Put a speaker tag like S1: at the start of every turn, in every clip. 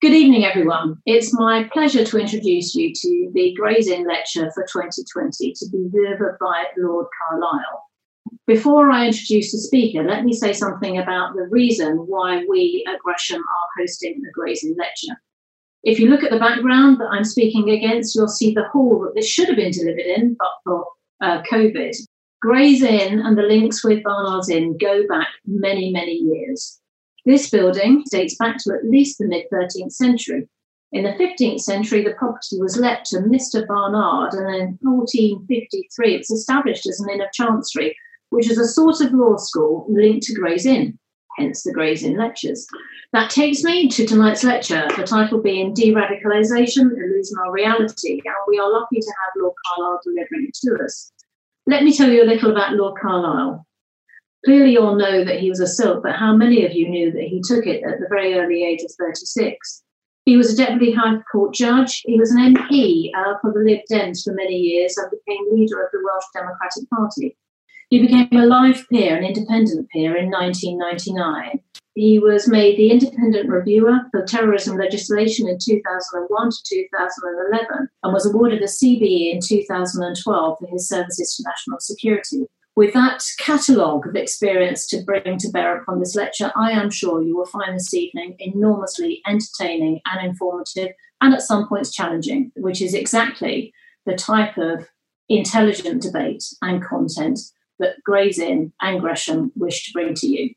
S1: Good evening, everyone. It's my pleasure to introduce you to the Gray's Inn Lecture for 2020 to be delivered by Lord Carlile. Before I introduce the speaker, let me say something about the reason why we at Gresham are hosting the Gray's Inn Lecture. If you look at the background that I'm speaking against, you'll see the hall that this should have been delivered in, but for uh, COVID. Gray's Inn and the links with Barnard's Inn go back many, many years. This building dates back to at least the mid 13th century. In the 15th century, the property was let to Mr. Barnard, and in 1453, it was established as an inn of chancery, which is a sort of law school linked to Gray's Inn, hence the Gray's Inn lectures. That takes me to tonight's lecture, the title being De-Radicalisation, Illusion or Reality, and we are lucky to have Lord Carlile delivering it to us. Let me tell you a little about Lord Carlile. Clearly, you all know that he was a silk, but how many of you knew that he took it at the very early age of 36? He was a Deputy High Court judge. He was an MP uh, for the Lib Dems for many years and became leader of the Welsh Democratic Party. He became a life peer, an independent peer, in 1999. He was made the independent reviewer for terrorism legislation in 2001 to 2011 and was awarded a CBE in 2012 for his services to national security. With that catalogue of experience to bring to bear upon this lecture, I am sure you will find this evening enormously entertaining and informative, and at some points challenging, which is exactly the type of intelligent debate and content that Gray's Inn and Gresham wish to bring to you.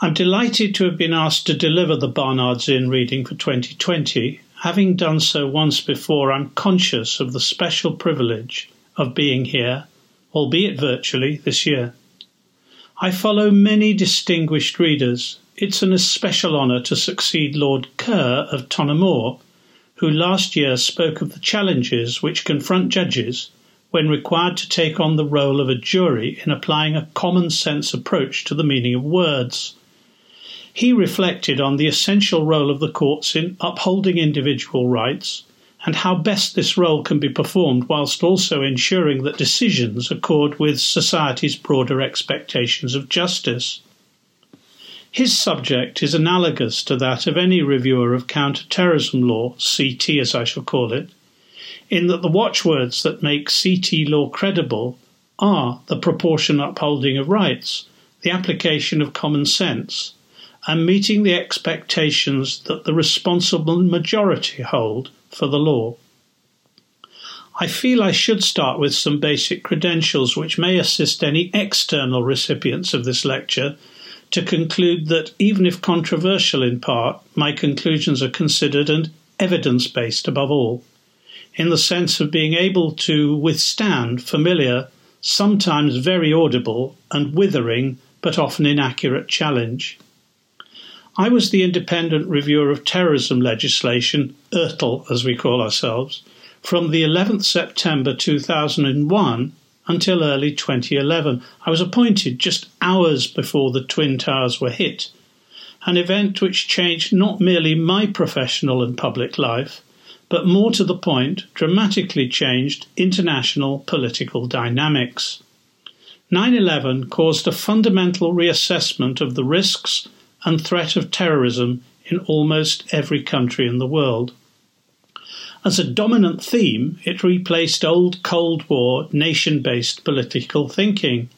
S2: I'm delighted to have been asked to deliver the Barnard's Inn reading for 2020. Having done so once before, I'm conscious of the special privilege of being here albeit virtually, this year. I follow many distinguished readers. It's an especial honour to succeed Lord Kerr of Tonaghmore, who last year spoke of the challenges which confront judges when required to take on the role of a jury in applying a common sense approach to the meaning of words. He reflected on the essential role of the courts in upholding individual rights and how best this role can be performed whilst also ensuring that decisions accord with society's broader expectations of justice. His subject is analogous to that of any reviewer of counter-terrorism law, CT as I shall call it, in that the watchwords that make CT law credible are the proportion upholding of rights, the application of common sense, and meeting the expectations that the responsible majority hold for the law. I feel I should start with some basic credentials which may assist any external recipients of this lecture to conclude that, even if controversial in part, my conclusions are considered and evidence based above all, in the sense of being able to withstand familiar, sometimes very audible and withering, but often inaccurate challenge. I was the independent reviewer of terrorism legislation, IRTL as we call ourselves, from the 11th September 2001 until early 2011. I was appointed just hours before the Twin Towers were hit, an event which changed not merely my professional and public life, but more to the point, dramatically changed international political dynamics. 9 11 caused a fundamental reassessment of the risks and threat of terrorism in almost every country in the world. As a dominant theme, it replaced old Cold War nation based political thinking.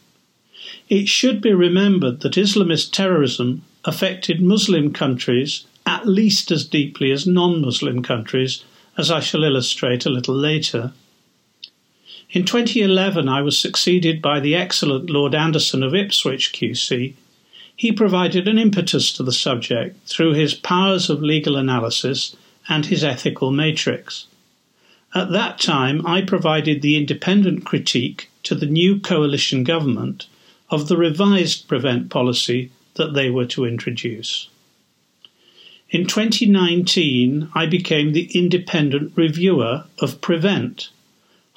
S2: It should be remembered that Islamist terrorism affected Muslim countries at least as deeply as non Muslim countries, as I shall illustrate a little later. In 2011, I was succeeded by the excellent Lord Anderson of Ipswich QC, he provided an impetus to the subject through his powers of legal analysis and his ethical matrix. At that time, I provided the independent critique to the new coalition government of the revised prevent policy that they were to introduce. In 2019, I became the independent reviewer of Prevent.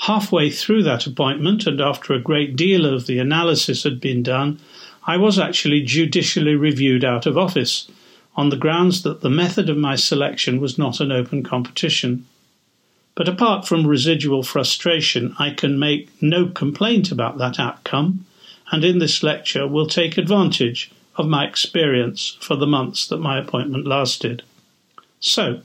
S2: Halfway through that appointment, and after a great deal of the analysis had been done, I was actually judicially reviewed out of office on the grounds that the method of my selection was not an open competition. But apart from residual frustration, I can make no complaint about that outcome, and in this lecture will take advantage of my experience for the months that my appointment lasted. So,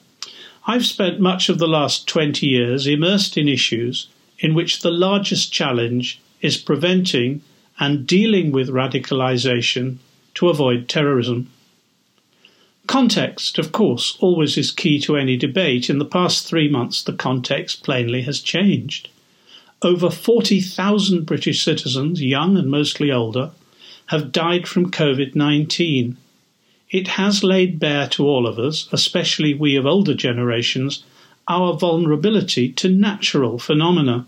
S2: I've spent much of the last 20 years immersed in issues in which the largest challenge is preventing and dealing with radicalization to avoid terrorism. Context, of course, always is key to any debate. In the past three months, the context plainly has changed. Over 40,000 British citizens, young and mostly older, have died from COVID 19. It has laid bare to all of us, especially we of older generations, our vulnerability to natural phenomena.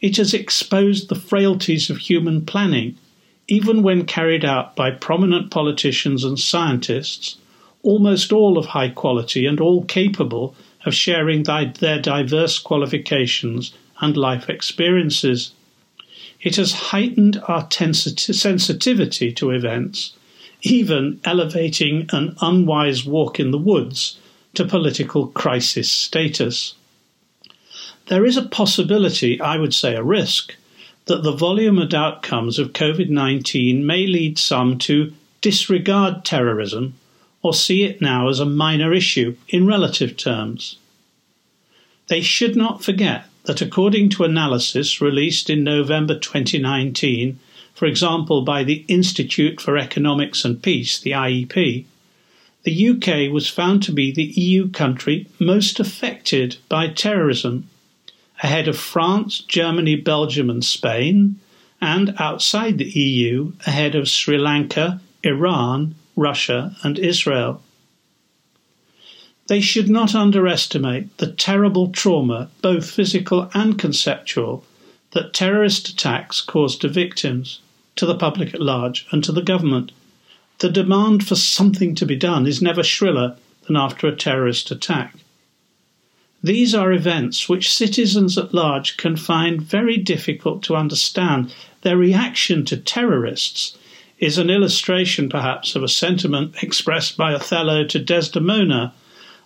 S2: It has exposed the frailties of human planning, even when carried out by prominent politicians and scientists almost all of high quality and all capable of sharing their diverse qualifications and life experiences. It has heightened our sensitivity to events, even elevating an unwise walk in the woods to political crisis status. There is a possibility, I would say a risk, that the volume and outcomes of COVID 19 may lead some to disregard terrorism or see it now as a minor issue in relative terms. They should not forget that according to analysis released in November 2019, for example by the Institute for Economics and Peace, the IEP, the UK was found to be the EU country most affected by terrorism, ahead of France, Germany, Belgium, and Spain, and outside the EU, ahead of Sri Lanka, Iran, Russia, and Israel. They should not underestimate the terrible trauma, both physical and conceptual, that terrorist attacks cause to victims, to the public at large, and to the government. The demand for something to be done is never shriller than after a terrorist attack. These are events which citizens at large can find very difficult to understand. Their reaction to terrorists is an illustration, perhaps, of a sentiment expressed by Othello to Desdemona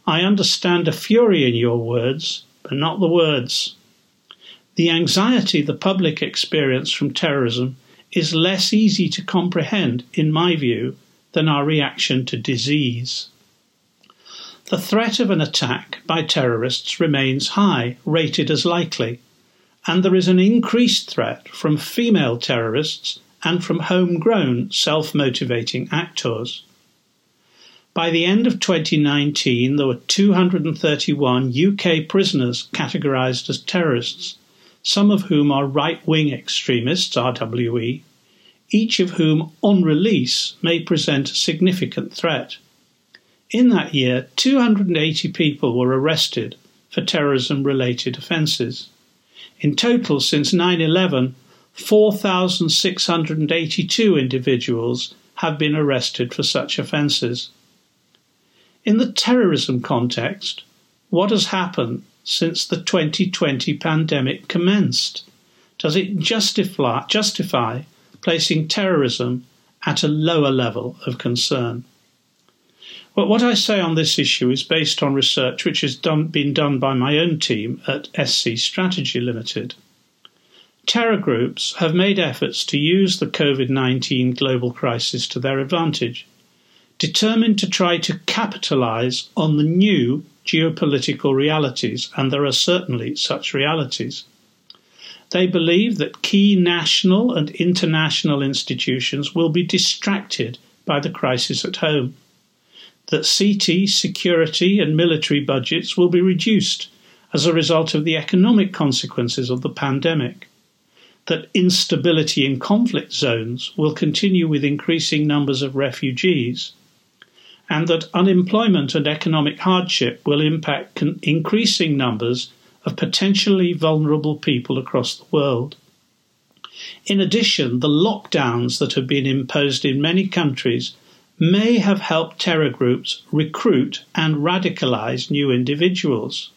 S2: I understand a fury in your words, but not the words. The anxiety the public experience from terrorism is less easy to comprehend, in my view, than our reaction to disease. The threat of an attack by terrorists remains high, rated as likely, and there is an increased threat from female terrorists and from homegrown self motivating actors. By the end of 2019, there were 231 UK prisoners categorised as terrorists, some of whom are right wing extremists, RWE, each of whom on release may present a significant threat. In that year, 280 people were arrested for terrorism related offences. In total, since 9 11, 4,682 individuals have been arrested for such offences. In the terrorism context, what has happened since the 2020 pandemic commenced? Does it justify, justify placing terrorism at a lower level of concern? Well, what I say on this issue is based on research which has done, been done by my own team at SC Strategy Limited. Terror groups have made efforts to use the COVID 19 global crisis to their advantage, determined to try to capitalize on the new geopolitical realities, and there are certainly such realities. They believe that key national and international institutions will be distracted by the crisis at home, that CT, security, and military budgets will be reduced as a result of the economic consequences of the pandemic that instability in conflict zones will continue with increasing numbers of refugees, and that unemployment and economic hardship will impact increasing numbers of potentially vulnerable people across the world. In addition, the lockdowns that have been imposed in many countries may have helped terror groups recruit and radicalize new individuals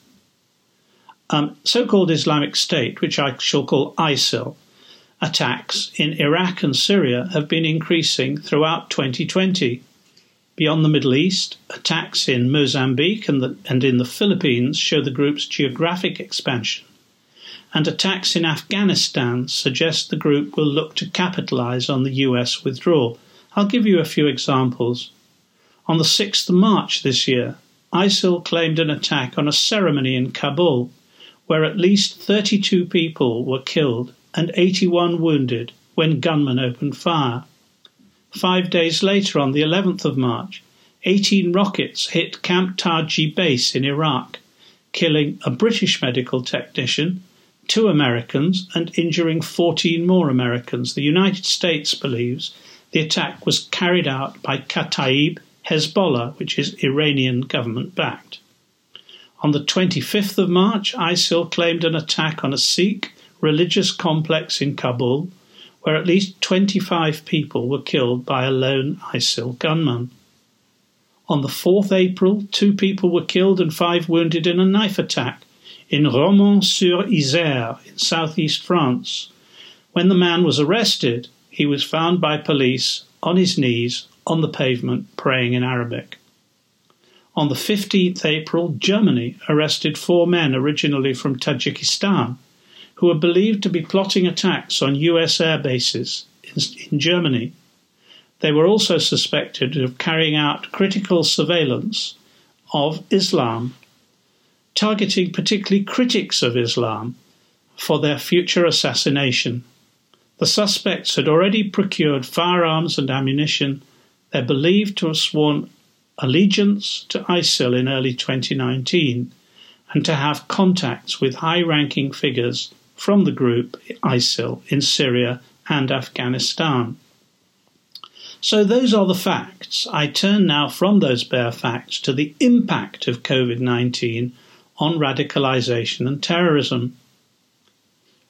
S2: um, so called Islamic State, which I shall call ISIL, attacks in Iraq and Syria have been increasing throughout 2020. Beyond the Middle East, attacks in Mozambique and, the, and in the Philippines show the group's geographic expansion. And attacks in Afghanistan suggest the group will look to capitalize on the US withdrawal. I'll give you a few examples. On the 6th of March this year, ISIL claimed an attack on a ceremony in Kabul where at least 32 people were killed and 81 wounded when gunmen opened fire. Five days later, on the 11th of March, 18 rockets hit Camp Taji base in Iraq, killing a British medical technician, two Americans, and injuring 14 more Americans. The United States believes the attack was carried out by Kataib Hezbollah, which is Iranian government backed. On the 25th of March, ISIL claimed an attack on a Sikh religious complex in Kabul, where at least 25 people were killed by a lone ISIL gunman. On the 4th April, two people were killed and five wounded in a knife attack in Romans-sur-Isère in southeast France. When the man was arrested, he was found by police on his knees on the pavement praying in Arabic. On the 15th April, Germany arrested four men originally from Tajikistan who were believed to be plotting attacks on US air bases in, Germany. They were also suspected of carrying out critical surveillance of Islam, targeting particularly critics of Islam for their future assassination. The suspects had already procured firearms and ammunition. They're believed to have sworn allegiance to ISIL in early 2019 and to have contacts with high ranking figures from the group ISIL in Syria and Afghanistan. So, those are the facts. I turn now from those bare facts to the impact of COVID 19 on radicalisation and terrorism.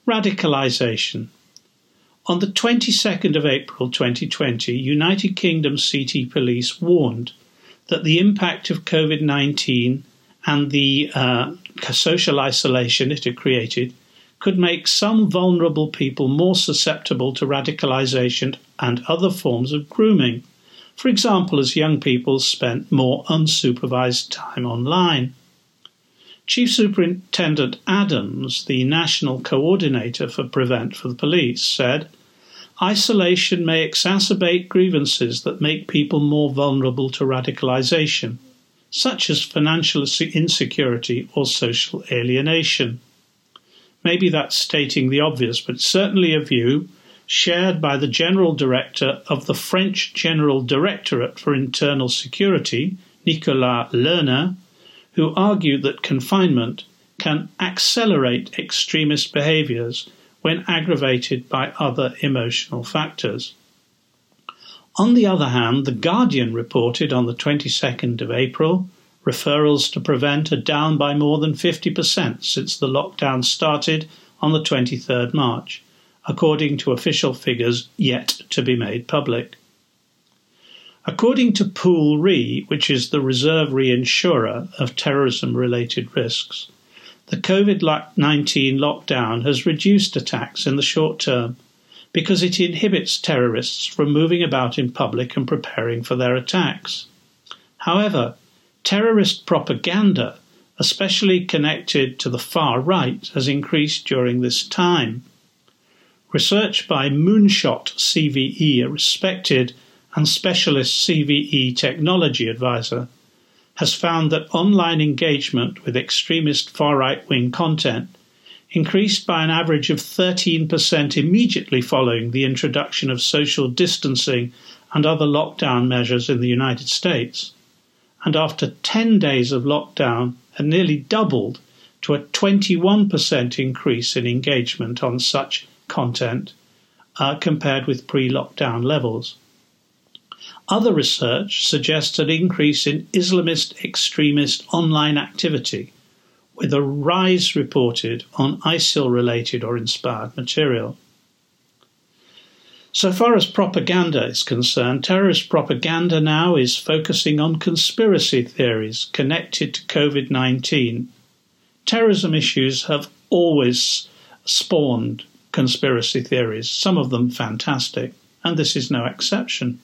S2: Radicalisation. On the 22nd of April 2020, United Kingdom CT Police warned that the impact of COVID 19 and the uh, social isolation it had created could make some vulnerable people more susceptible to radicalisation and other forms of grooming. For example, as young people spent more unsupervised time online. Chief Superintendent Adams, the national coordinator for Prevent for the police, said isolation may exacerbate grievances that make people more vulnerable to radicalisation, such as financial insecurity or social alienation. Maybe that's stating the obvious, but certainly a view shared by the General Director of the French General Directorate for Internal Security, Nicolas Lerner, who argued that confinement can accelerate extremist behaviours when aggravated by other emotional factors. On the other hand, The Guardian reported on the 22nd of April Referrals to prevent are down by more than 50% since the lockdown started on the 23rd March, according to official figures yet to be made public. According to Pool Re, which is the reserve reinsurer of terrorism related risks, the COVID 19 lockdown has reduced attacks in the short term because it inhibits terrorists from moving about in public and preparing for their attacks. However, terrorist propaganda, especially connected to the far right, has increased during this time. Research by Moonshot CVE, a respected and specialist CVE technology advisor, has found that online engagement with extremist far right wing content increased by an average of 13% immediately following the introduction of social distancing and other lockdown measures in the United States and after 10 days of lockdown had nearly doubled to a 21% increase in engagement on such content uh, compared with pre lockdown levels. Other research suggests an increase in Islamist extremist online activity, with a rise reported on ISIL related or inspired material. So far as propaganda is concerned, terrorist propaganda now is focusing on conspiracy theories connected to COVID 19. Terrorism issues have always spawned conspiracy theories, some of them fantastic, and this is no exception.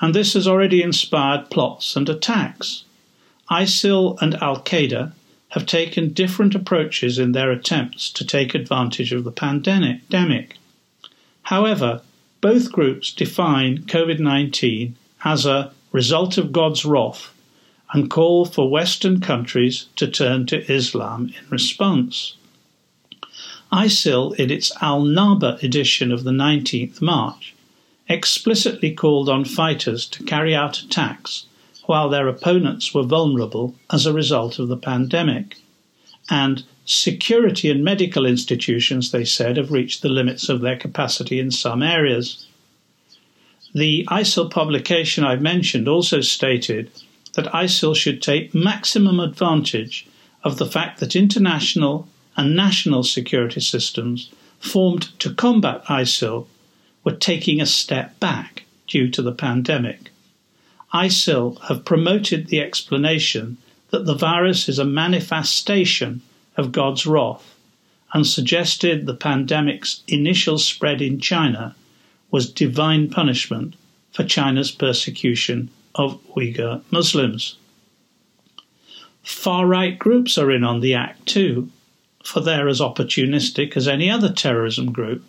S2: And this has already inspired plots and attacks. ISIL and Al Qaeda have taken different approaches in their attempts to take advantage of the pandemic. However, both groups define COVID 19 as a result of God's wrath and call for Western countries to turn to Islam in response. ISIL, in its Al Naba edition of the 19th March, explicitly called on fighters to carry out attacks while their opponents were vulnerable as a result of the pandemic. And security and medical institutions, they said, have reached the limits of their capacity in some areas. The ISIL publication I've mentioned also stated that ISIL should take maximum advantage of the fact that international and national security systems formed to combat ISIL were taking a step back due to the pandemic. ISIL have promoted the explanation that the virus is a manifestation of God's wrath and suggested the pandemic's initial spread in China was divine punishment for China's persecution of Uyghur Muslims. Far right groups are in on the act too, for they're as opportunistic as any other terrorism group.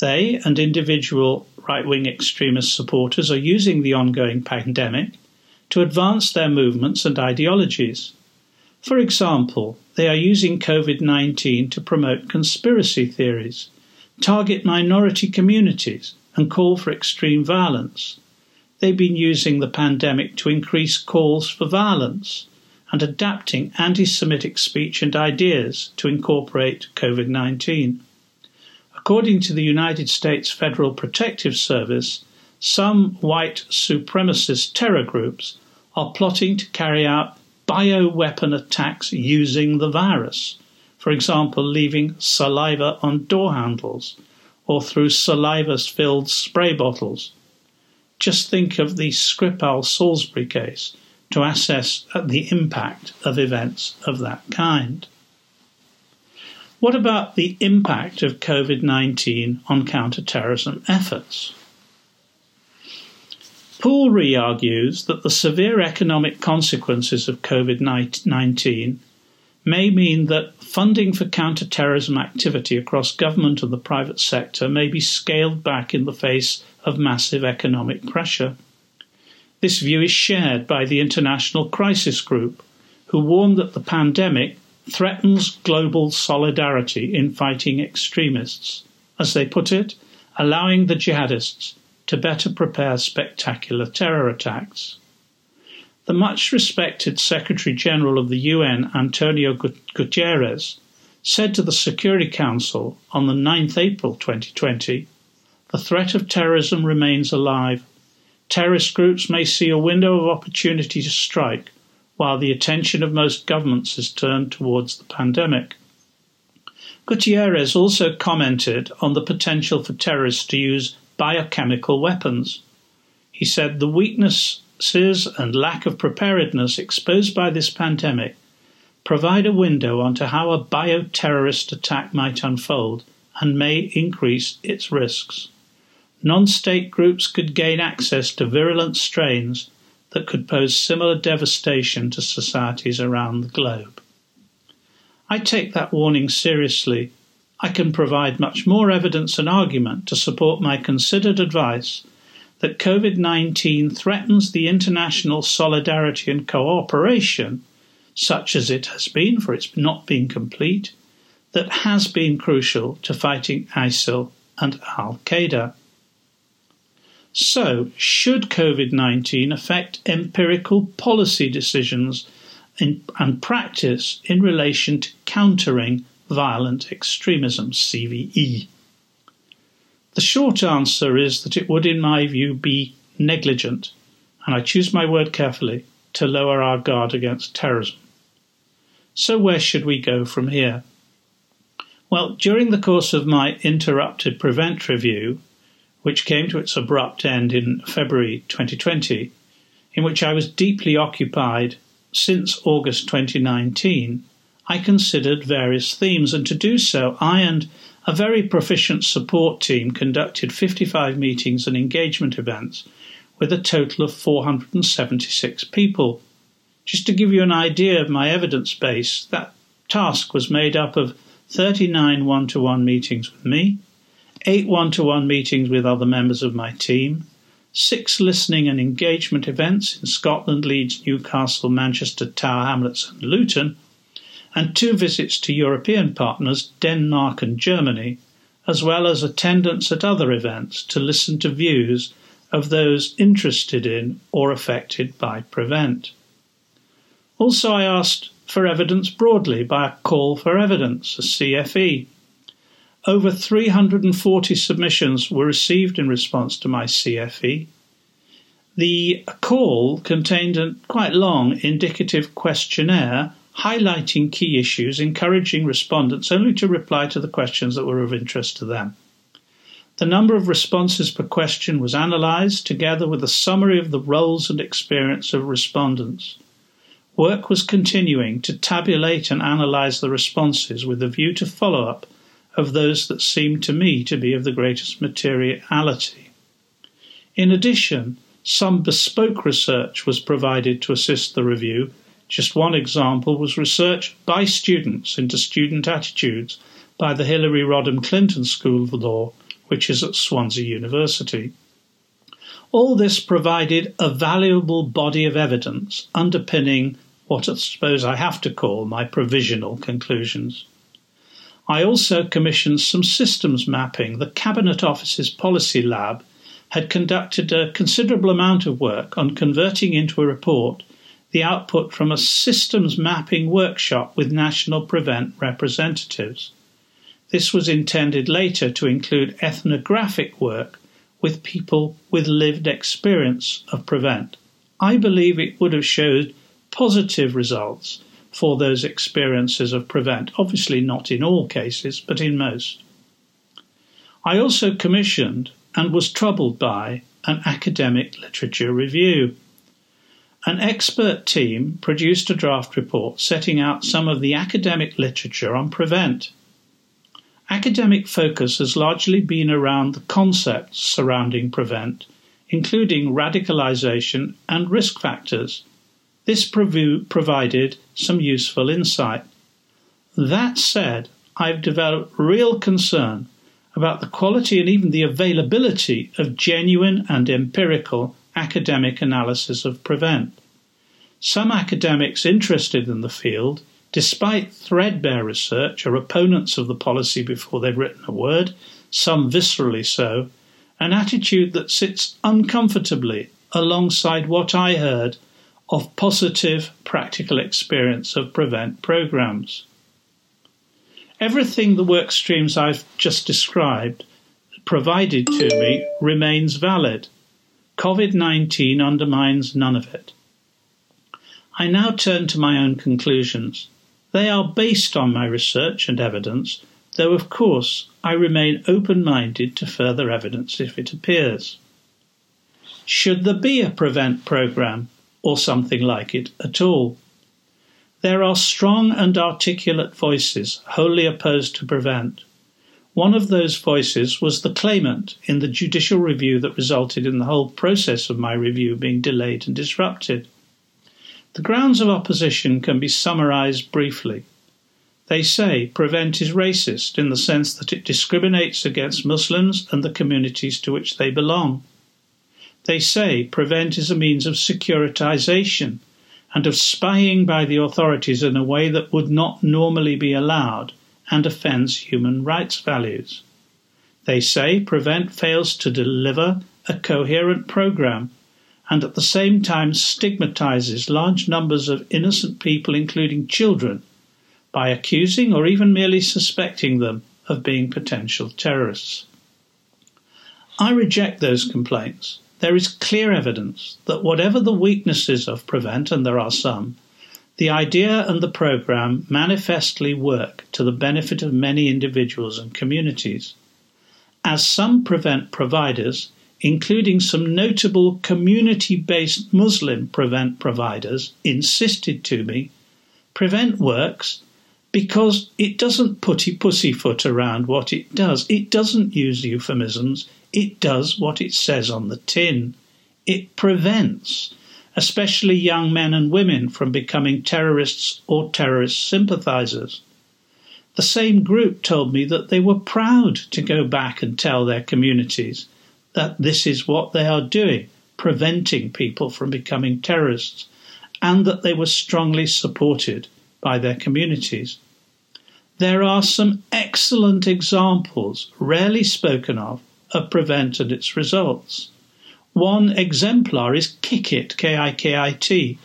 S2: They and individual right wing extremist supporters are using the ongoing pandemic to advance their movements and ideologies. For example, they are using COVID 19 to promote conspiracy theories, target minority communities, and call for extreme violence. They've been using the pandemic to increase calls for violence and adapting anti Semitic speech and ideas to incorporate COVID 19. According to the United States Federal Protective Service, some white supremacist terror groups are plotting to carry out bioweapon attacks using the virus. For example, leaving saliva on door handles or through saliva filled spray bottles just think of the Skripal Salisbury case to assess the impact of events of that kind. What about the impact of COVID 19 on counterterrorism efforts? Pool Re argues that the severe economic consequences of COVID 19 may mean that funding for counterterrorism activity across government and the private sector may be scaled back in the face of massive economic pressure. This view is shared by the International Crisis Group, who warn that the pandemic threatens global solidarity in fighting extremists, as they put it, allowing the jihadists to better prepare spectacular terror attacks. The much respected Secretary General of the UN, Antonio Guterres, said to the Security Council on the 9th April 2020 the threat of terrorism remains alive. Terrorist groups may see a window of opportunity to strike while the attention of most governments is turned towards the pandemic. Guterres also commented on the potential for terrorists to use biochemical weapons. He said the weaknesses and lack of preparedness exposed by this pandemic provide a window onto how a bioterrorist attack might unfold and may increase its risks non state groups could gain access to virulent strains that could pose similar devastation to societies around the globe. I take that warning seriously. I can provide much more evidence and argument to support my considered advice that COVID 19 threatens the international solidarity and cooperation, such as it has been, for its not being complete, that has been crucial to fighting ISIL and Al Qaeda. So, should COVID 19 affect empirical policy decisions in, and practice in relation to countering violent extremism, CVE? The short answer is that it would, in my view, be negligent, and I choose my word carefully, to lower our guard against terrorism. So, where should we go from here? Well, during the course of my interrupted prevent review, which came to its abrupt end in February 2020, in which I was deeply occupied since August 2019, I considered various themes, and to do so, I and a very proficient support team conducted 55 meetings and engagement events with a total of 476 people. Just to give you an idea of my evidence base, that task was made up of 39 one to one meetings with me, eight one to one meetings with other members of my team, six listening and engagement events in Scotland, Leeds, Newcastle, Manchester, Tower Hamlets, and Luton, and two visits to European partners, Denmark and Germany, as well as attendance at other events to listen to views of those interested in or affected by Prevent. Also, I asked for evidence broadly by a call for evidence, a CFE. Over 340 submissions were received in response to my CFE. The call contained a quite long indicative questionnaire highlighting key issues, encouraging respondents only to reply to the questions that were of interest to them. The number of responses per question was analysed together with a summary of the roles and experience of respondents. Work was continuing to tabulate and analyse the responses with a view to follow up of those that seemed to me to be of the greatest materiality. In addition, some bespoke research was provided to assist the review just one example was research by students into student attitudes by the Hillary Rodham Clinton School of Law, which is at Swansea University. All this provided a valuable body of evidence underpinning what I suppose I have to call my provisional conclusions. I also commissioned some systems mapping. The Cabinet Office's Policy Lab had conducted a considerable amount of work on converting into a report the output from a systems mapping workshop with National Prevent representatives. This was intended later to include ethnographic work with people with lived experience of Prevent. I believe it would have showed positive results for those experiences of Prevent, obviously not in all cases, but in most. I also commissioned and was troubled by an academic literature review. An expert team produced a draft report setting out some of the academic literature on Prevent. Academic focus has largely been around the concepts surrounding Prevent, including radicalization and risk factors. This provided some useful insight. That said, I've developed real concern about the quality and even the availability of genuine and empirical academic analysis of Prevent. Some academics interested in the field, despite threadbare research, are opponents of the policy before they've written a word, some viscerally so, an attitude that sits uncomfortably alongside what I heard of positive practical experience of prevent programs. Everything the work streams I've just described provided to me remains valid. COVID 19 undermines none of it. I now turn to my own conclusions. They are based on my research and evidence, though of course I remain open minded to further evidence if it appears. Should there be a prevent programme or something like it at all? There are strong and articulate voices wholly opposed to prevent. One of those voices was the claimant in the judicial review that resulted in the whole process of my review being delayed and disrupted. The grounds of opposition can be summarized briefly. They say Prevent is racist in the sense that it discriminates against Muslims and the communities to which they belong. They say Prevent is a means of securitization and of spying by the authorities in a way that would not normally be allowed and offends human rights values. They say Prevent fails to deliver a coherent program and at the same time stigmatizes large numbers of innocent people, including children, by accusing or even merely suspecting them of being potential terrorists. I reject those complaints. There is clear evidence that whatever the weaknesses of Prevent, and there are some, the idea and the program manifestly work to the benefit of many individuals and communities. As some prevent providers, including some notable community based Muslim prevent providers, insisted to me, prevent works because it doesn't putty pussyfoot around what it does. It doesn't use euphemisms. It does what it says on the tin. It prevents especially young men and women, from becoming terrorists or terrorist sympathizers. The same group told me that they were proud to go back and tell their communities that this is what they are doing, preventing people from becoming terrorists, and that they were strongly supported by their communities. There are some excellent examples, rarely spoken of, of Prevent and its results. One exemplar is KIKIT, K-I-K-I-T,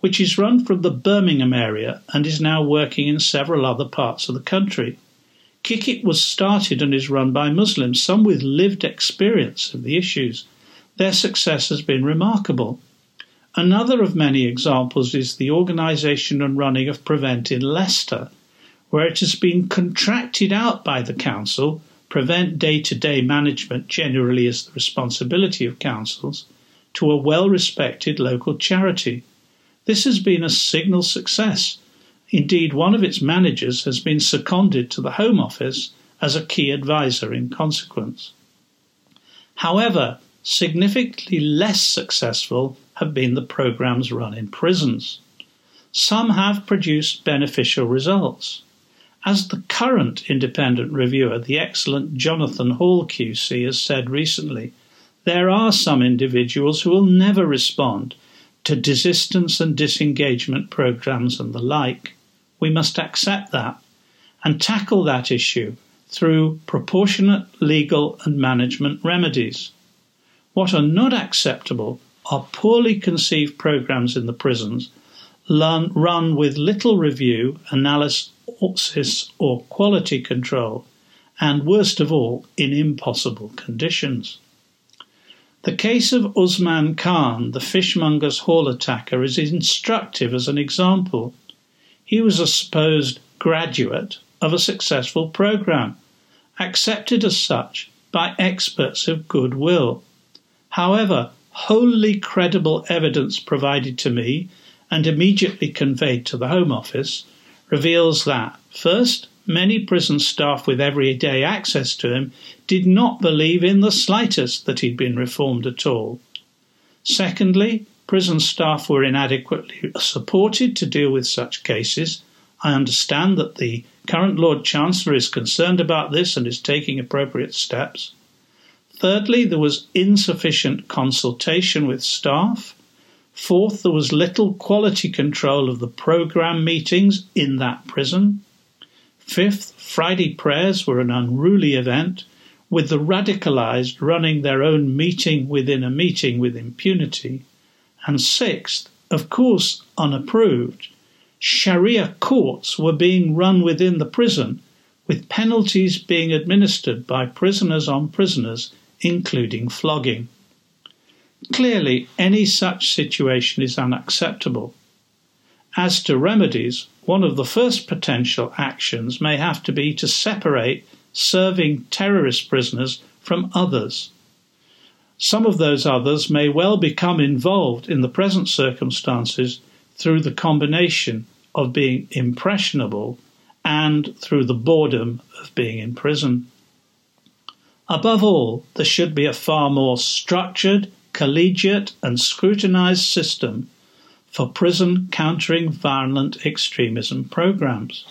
S2: which is run from the Birmingham area and is now working in several other parts of the country. KIKIT was started and is run by Muslims, some with lived experience of the issues. Their success has been remarkable. Another of many examples is the organisation and running of Prevent in Leicester, where it has been contracted out by the council. Prevent day to day management generally is the responsibility of councils to a well respected local charity. This has been a signal success Indeed, one of its managers has been seconded to the Home Office as a key advisor in consequence. However, significantly less successful have been the programs run in prisons. Some have produced beneficial results. As the current independent reviewer, the excellent Jonathan Hall QC, has said recently, there are some individuals who will never respond to desistance and disengagement programs and the like we must accept that and tackle that issue through proportionate legal and management remedies. What are not acceptable are poorly conceived programs in the prisons run with little review, analysis, or quality control, and worst of all, in impossible conditions. The case of Usman Khan, the Fishmongers' Hall attacker, is instructive as an example. He was a supposed graduate of a successful program, accepted as such by experts of goodwill. However, wholly credible evidence provided to me and immediately conveyed to the Home Office reveals that, first, many prison staff with everyday access to him did not believe in the slightest that he'd been reformed at all. Secondly, prison staff were inadequately supported to deal with such cases. I understand that the current Lord Chancellor is concerned about this and is taking appropriate steps. Thirdly, there was insufficient consultation with staff. Fourth, there was little quality control of the program meetings in that prison. Fifth, Friday prayers were an unruly event, with the radicalized running their own meeting within a meeting with impunity. And sixth, of course unapproved, Sharia courts were being run within the prison, with penalties being administered by prisoners on prisoners, including flogging. Clearly, any such situation is unacceptable. As to remedies, one of the first potential actions may have to be to separate serving terrorist prisoners from others. Some of those others may well become involved in the present circumstances through the combination of being impressionable and through the boredom of being in prison. Above all, there should be a far more structured, collegiate, and scrutinized system for prison countering violent extremism programs.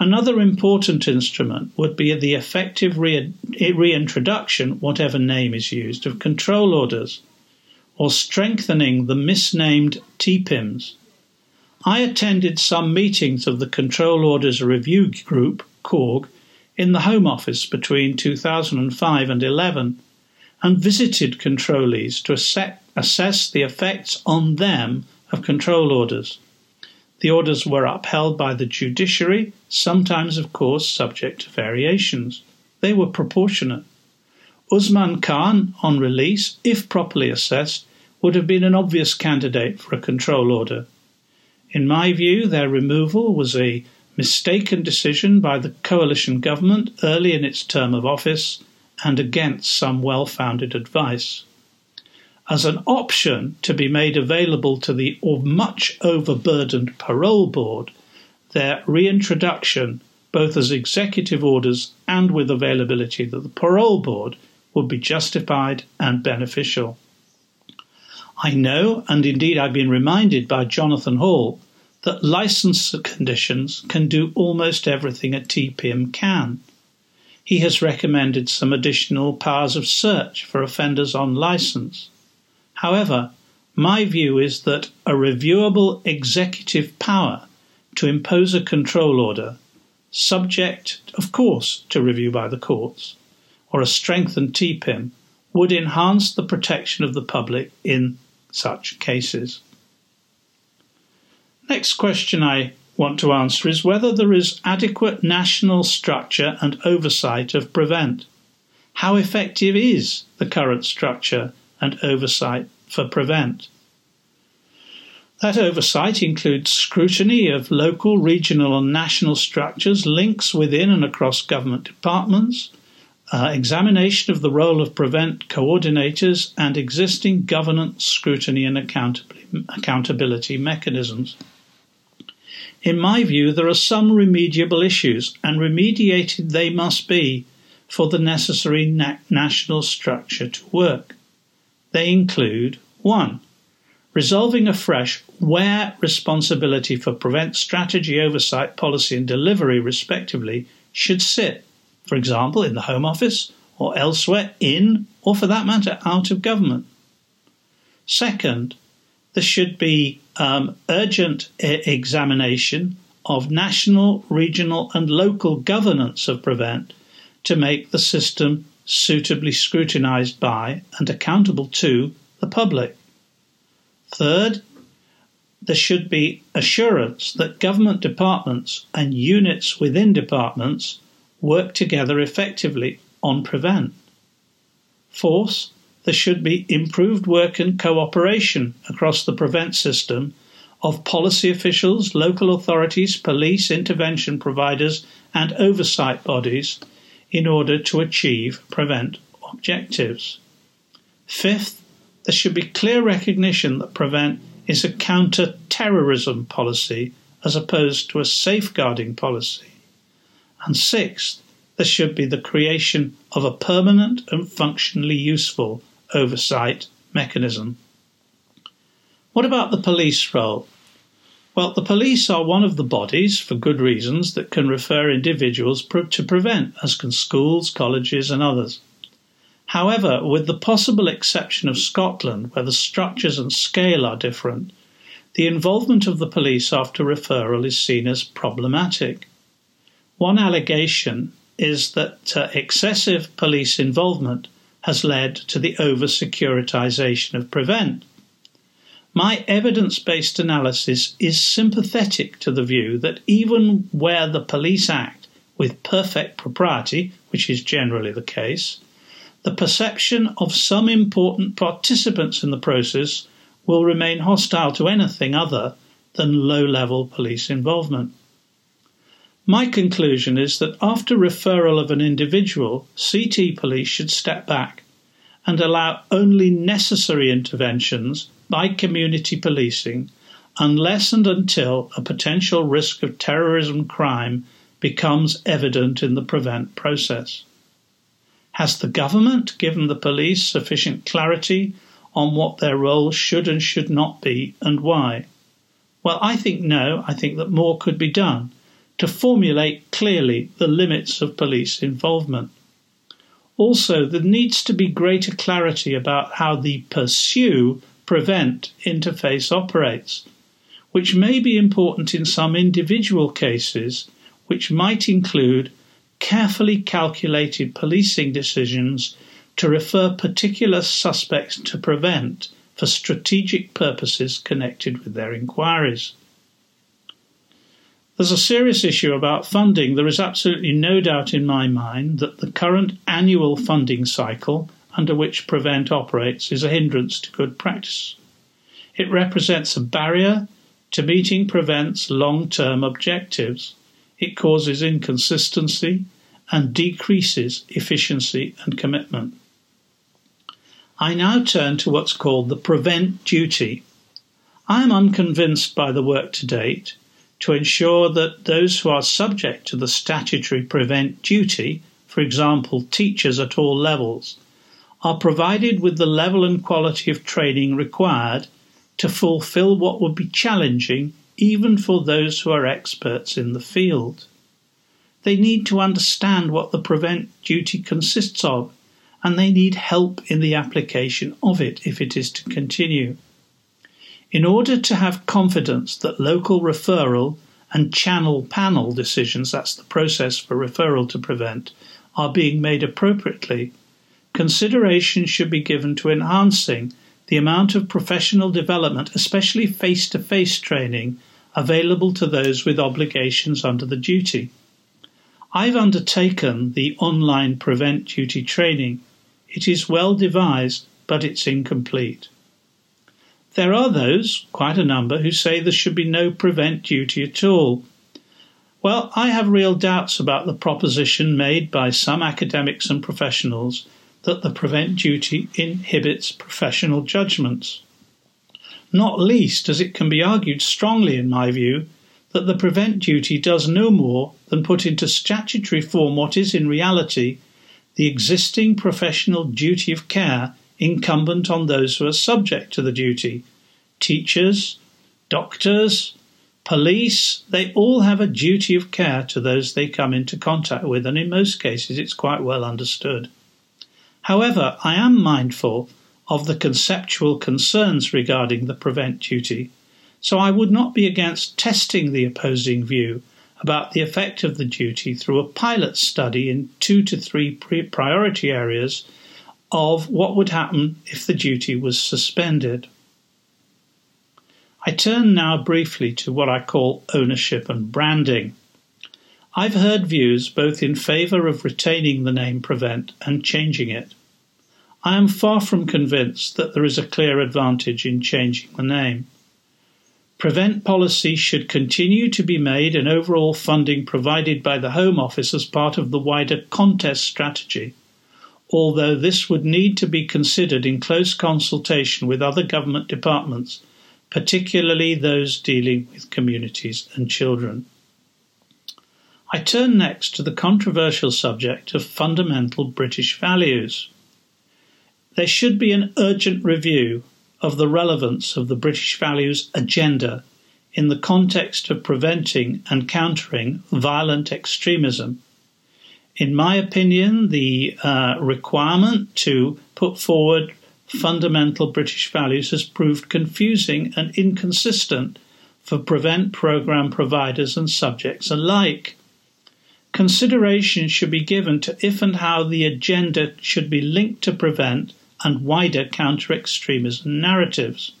S2: Another important instrument would be the effective re- reintroduction, whatever name is used, of control orders, or strengthening the misnamed TPIMs. I attended some meetings of the Control Orders Review Group, CORG, in the Home Office between 2005 and 11 and visited controllees to assess the effects on them of control orders. The orders were upheld by the judiciary, sometimes, of course, subject to variations. They were proportionate. Usman Khan, on release, if properly assessed, would have been an obvious candidate for a control order. In my view, their removal was a mistaken decision by the coalition government early in its term of office and against some well founded advice as an option to be made available to the much overburdened parole board, their reintroduction, both as executive orders and with availability to the parole board, would be justified and beneficial. I know, and indeed I've been reminded by Jonathan Hall, that license conditions can do almost everything a TPIM can. he has recommended some additional powers of search for offenders on license. However, my view is that a reviewable executive power to impose a control order, subject, of course, to review by the courts, or a strengthened TPIM, would enhance the protection of the public in such cases. Next question I want to answer is whether there is adequate national structure and oversight of Prevent. How effective is the current structure and oversight for Prevent? That oversight includes scrutiny of local, regional, and national structures, links within and across government departments, uh, examination of the role of prevent coordinators, and existing governance, scrutiny, and accountability, accountability mechanisms. In my view, there are some remediable issues, and remediated they must be for the necessary na- national structure to work. They include 1 resolving afresh where responsibility for prevent strategy, oversight, policy, and delivery, respectively, should sit, for example, in the Home Office or elsewhere in, or for that matter, out of government. Second, there should be um, urgent examination of national, regional, and local governance of Prevent to make the system suitably scrutinised by and accountable to the public. Third, there should be assurance that government departments and units within departments work together effectively on Prevent. Fourth, there should be improved work and cooperation across the Prevent system of policy officials, local authorities, police, intervention providers, and oversight bodies in order to achieve Prevent objectives. Fifth, there should be clear recognition that Prevent is a counter terrorism policy as opposed to a safeguarding policy. And sixth, there should be the creation of a permanent and functionally useful oversight mechanism. What about the police role? Well, the police are one of the bodies, for good reasons, that can refer individuals to prevent, as can schools, colleges, and others. However, with the possible exception of Scotland, where the structures and scale are different, the involvement of the police after referral is seen as problematic. One allegation is that uh, excessive police involvement has led to the over securitization of Prevent. My evidence based analysis is sympathetic to the view that even where the police act with perfect propriety, which is generally the case, the perception of some important participants in the process will remain hostile to anything other than low level police involvement. My conclusion is that after referral of an individual, CT police should step back and allow only necessary interventions by community policing unless and until a potential risk of terrorism crime becomes evident in the prevent process. Has the government given the police sufficient clarity on what their role should and should not be and why? Well, I think no. I think that more could be done to formulate clearly the limits of police involvement. Also, there needs to be greater clarity about how the pursue prevent interface operates, which may be important in some individual cases, which might include carefully calculated policing decisions to refer particular suspects to prevent for strategic purposes connected with their inquiries. There's a serious issue about funding. There is absolutely no doubt in my mind that the current annual funding cycle under which Prevent operates is a hindrance to good practice. It represents a barrier to meeting Prevent's long term objectives it causes inconsistency and decreases efficiency and commitment. I now turn to what's called the prevent duty. I am unconvinced by the work to date to ensure that those who are subject to the statutory prevent duty, for example, teachers at all levels, are provided with the level and quality of training required to fulfill what would be challenging even for those who are experts in the field. They need to understand what the prevent duty consists of, and they need help in the application of it if it is to continue. In order to have confidence that local referral and channel panel decisions, that's the process for referral to prevent, are being made appropriately, consideration should be given to enhancing the amount of professional development, especially face to face training, available to those with obligations under the duty. I've undertaken the online prevent duty training. It is well devised, but it's incomplete. There are those, quite a number, who say there should be no prevent duty at all. Well, I have real doubts about the proposition made by some academics and professionals that the prevent duty inhibits professional judgments. Not least as it can be argued strongly, in my view, that the prevent duty does no more than put into statutory form what is in reality the existing professional duty of care incumbent on those who are subject to the duty. Teachers, doctors, police, they all have a duty of care to those they come into contact with, and in most cases it's quite well understood. However, I am mindful of the conceptual concerns regarding the prevent duty, so I would not be against testing the opposing view about the effect of the duty through a pilot study in two to three priority areas of what would happen if the duty was suspended. I turn now briefly to what I call ownership and branding. I've heard views both in favour of retaining the name Prevent and changing it. I am far from convinced that there is a clear advantage in changing the name. Prevent policy should continue to be made and overall funding provided by the Home Office as part of the wider contest strategy although this would need to be considered in close consultation with other government departments, particularly those dealing with communities and children. I turn next to the controversial subject of fundamental British values. There should be an urgent review of the relevance of the British values agenda in the context of preventing and countering violent extremism in my opinion, the uh, requirement to put forward fundamental British values has proved confusing and inconsistent for prevent program providers and subjects alike. Consideration should be given to if and how the agenda should be linked to prevent and wider counter extremism narratives.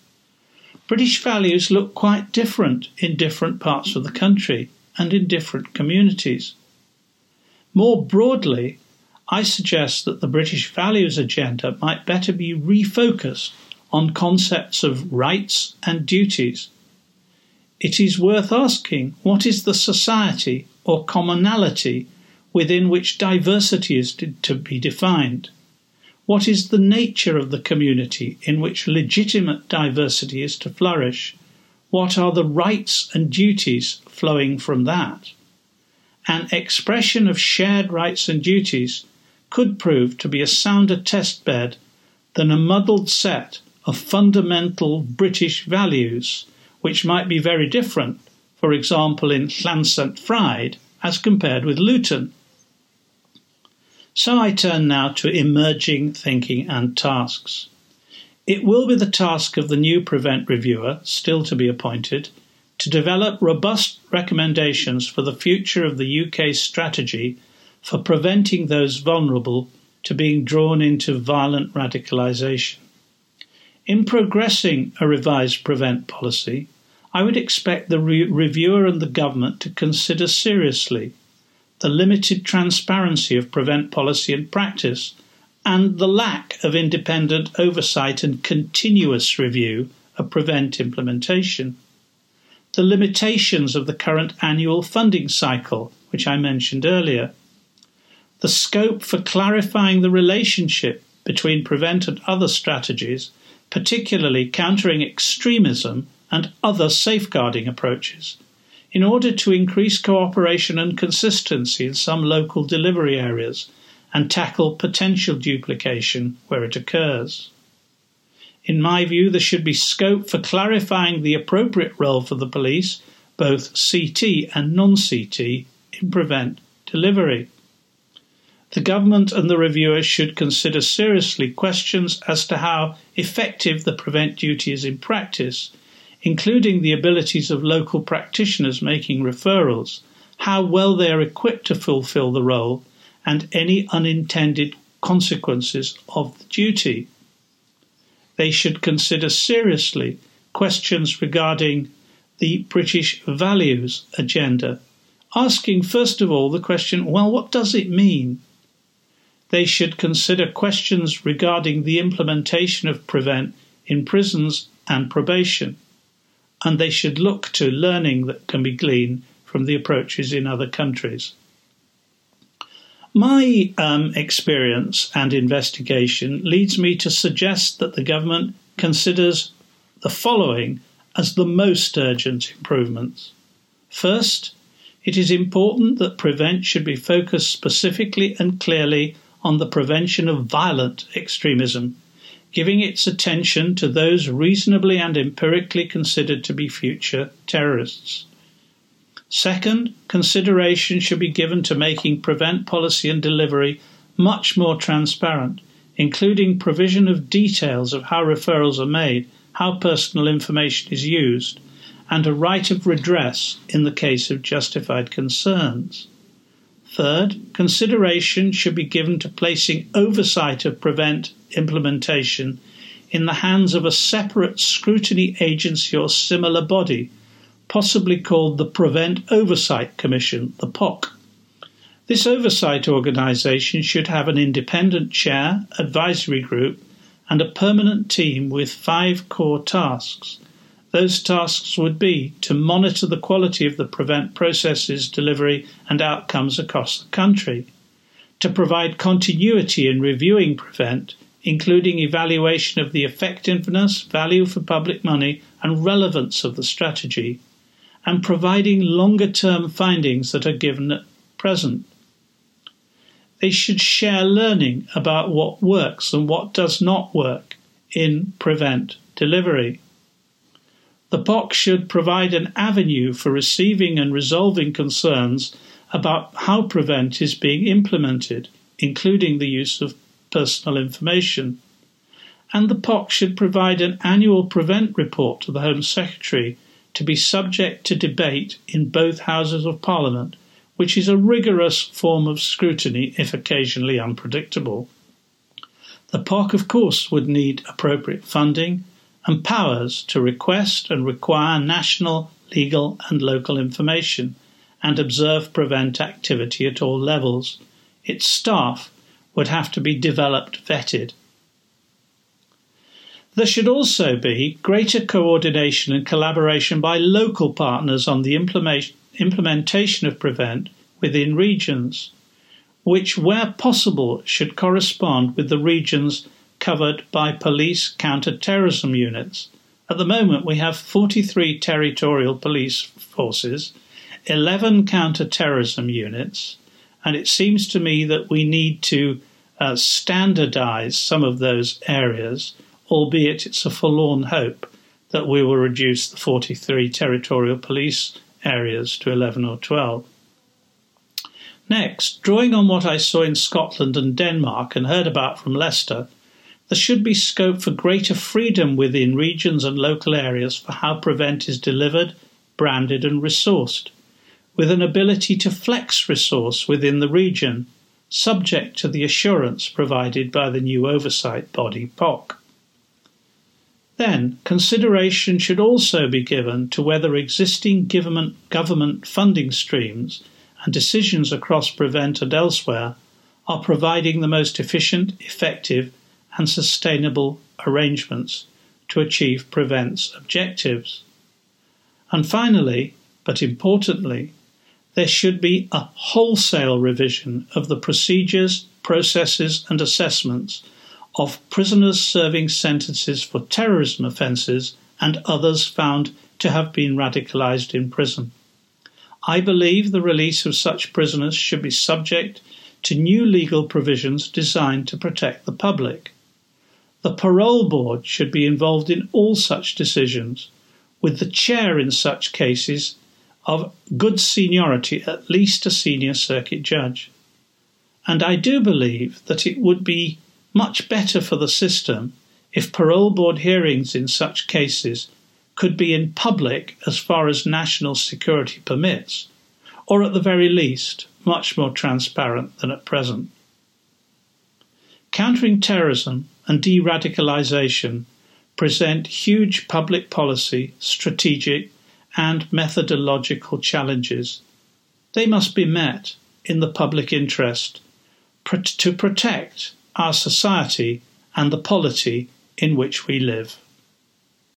S2: British values look quite different in different parts of the country and in different communities. More broadly, I suggest that the British values agenda might better be refocused on concepts of rights and duties. It is worth asking what is the society or commonality within which diversity is to be defined? What is the nature of the community in which legitimate diversity is to flourish? What are the rights and duties flowing from that? An expression of shared rights and duties could prove to be a sounder test bed than a muddled set of fundamental British values, which might be very different, for example, in Llansantffraid as compared with Luton. So I turn now to emerging thinking and tasks. It will be the task of the new Prevent Reviewer, still to be appointed, to develop robust recommendations for the future of the UK's strategy for preventing those vulnerable to being drawn into violent radicalisation. In progressing a revised prevent policy, I would expect the re- reviewer and the government to consider seriously the limited transparency of prevent policy and practice and the lack of independent oversight and continuous review of prevent implementation the limitations of the current annual funding cycle, which I mentioned earlier, the scope for clarifying the relationship between prevent and other strategies, particularly countering extremism and other safeguarding approaches, in order to increase cooperation and consistency in some local delivery areas and tackle potential duplication where it occurs. In my view, there should be scope for clarifying the appropriate role for the police, both CT and non CT, in prevent delivery. The government and the reviewers should consider seriously questions as to how effective the prevent duty is in practice, including the abilities of local practitioners making referrals, how well they are equipped to fulfill the role, and any unintended consequences of the duty. They should consider seriously questions regarding the British values agenda, asking first of all the question well, what does it mean? They should consider questions regarding the implementation of Prevent in prisons and probation, and they should look to learning that can be gleaned from the approaches in other countries. My um, experience and investigation leads me to suggest that the government considers the following as the most urgent improvements. First, it is important that Prevent should be focused specifically and clearly on the prevention of violent extremism, giving its attention to those reasonably and empirically considered to be future terrorists. Second, consideration should be given to making prevent policy and delivery much more transparent, including provision of details of how referrals are made, how personal information is used, and a right of redress in the case of justified concerns. Third, consideration should be given to placing oversight of prevent implementation in the hands of a separate scrutiny agency or similar body possibly called the Prevent Oversight Commission, the POC. This oversight organisation should have an independent chair, advisory group, and a permanent team with five core tasks. Those tasks would be to monitor the quality of the Prevent processes, delivery, and outcomes across the country, to provide continuity in reviewing Prevent, including evaluation of the effectiveness, value for public money, and relevance of the strategy, and providing longer term findings that are given at present. They should share learning about what works and what does not work in Prevent delivery. The POC should provide an avenue for receiving and resolving concerns about how Prevent is being implemented, including the use of personal information. And the POC should provide an annual Prevent report to the Home Secretary to be subject to debate in both Houses of Parliament, which is a rigorous form of scrutiny if occasionally unpredictable. The POC, of course, would need appropriate funding and powers to request and require national, legal, and local information and observe prevent activity at all levels. Its staff would have to be developed, vetted, there should also be greater coordination and collaboration by local partners on the implementation of Prevent within regions, which, where possible, should correspond with the regions covered by police counter-terrorism units. At the moment, we have 43 territorial police forces, 11 counter-terrorism units, and it seems to me that we need to uh, standardize some of those areas albeit it's a forlorn hope that we will reduce the 43 territorial police areas to 11 or 12. Next, drawing on what I saw in Scotland and Denmark and heard about from Leicester, there should be scope for greater freedom within regions and local areas for how Prevent is delivered, branded, and resourced, with an ability to flex resource within the region, subject to the assurance provided by the new oversight body POC. Then, consideration should also be given to whether existing government, government funding streams and decisions across Prevent and elsewhere are providing the most efficient, effective, and sustainable arrangements to achieve Prevent's objectives. And finally, but importantly, there should be a wholesale revision of the procedures, processes, and assessments of prisoners serving sentences for terrorism offences and others found to have been radicalised in prison. I believe the release of such prisoners should be subject to new legal provisions designed to protect the public. The parole board should be involved in all such decisions, with the chair in such cases of good seniority, at least a senior circuit judge. And I do believe that it would be much better for the system if parole board hearings in such cases could be in public as far as national security permits, or at the very least, much more transparent than at present. Countering terrorism and de radicalisation present huge public policy, strategic, and methodological challenges. They must be met in the public interest to protect our society and the polity in which we live.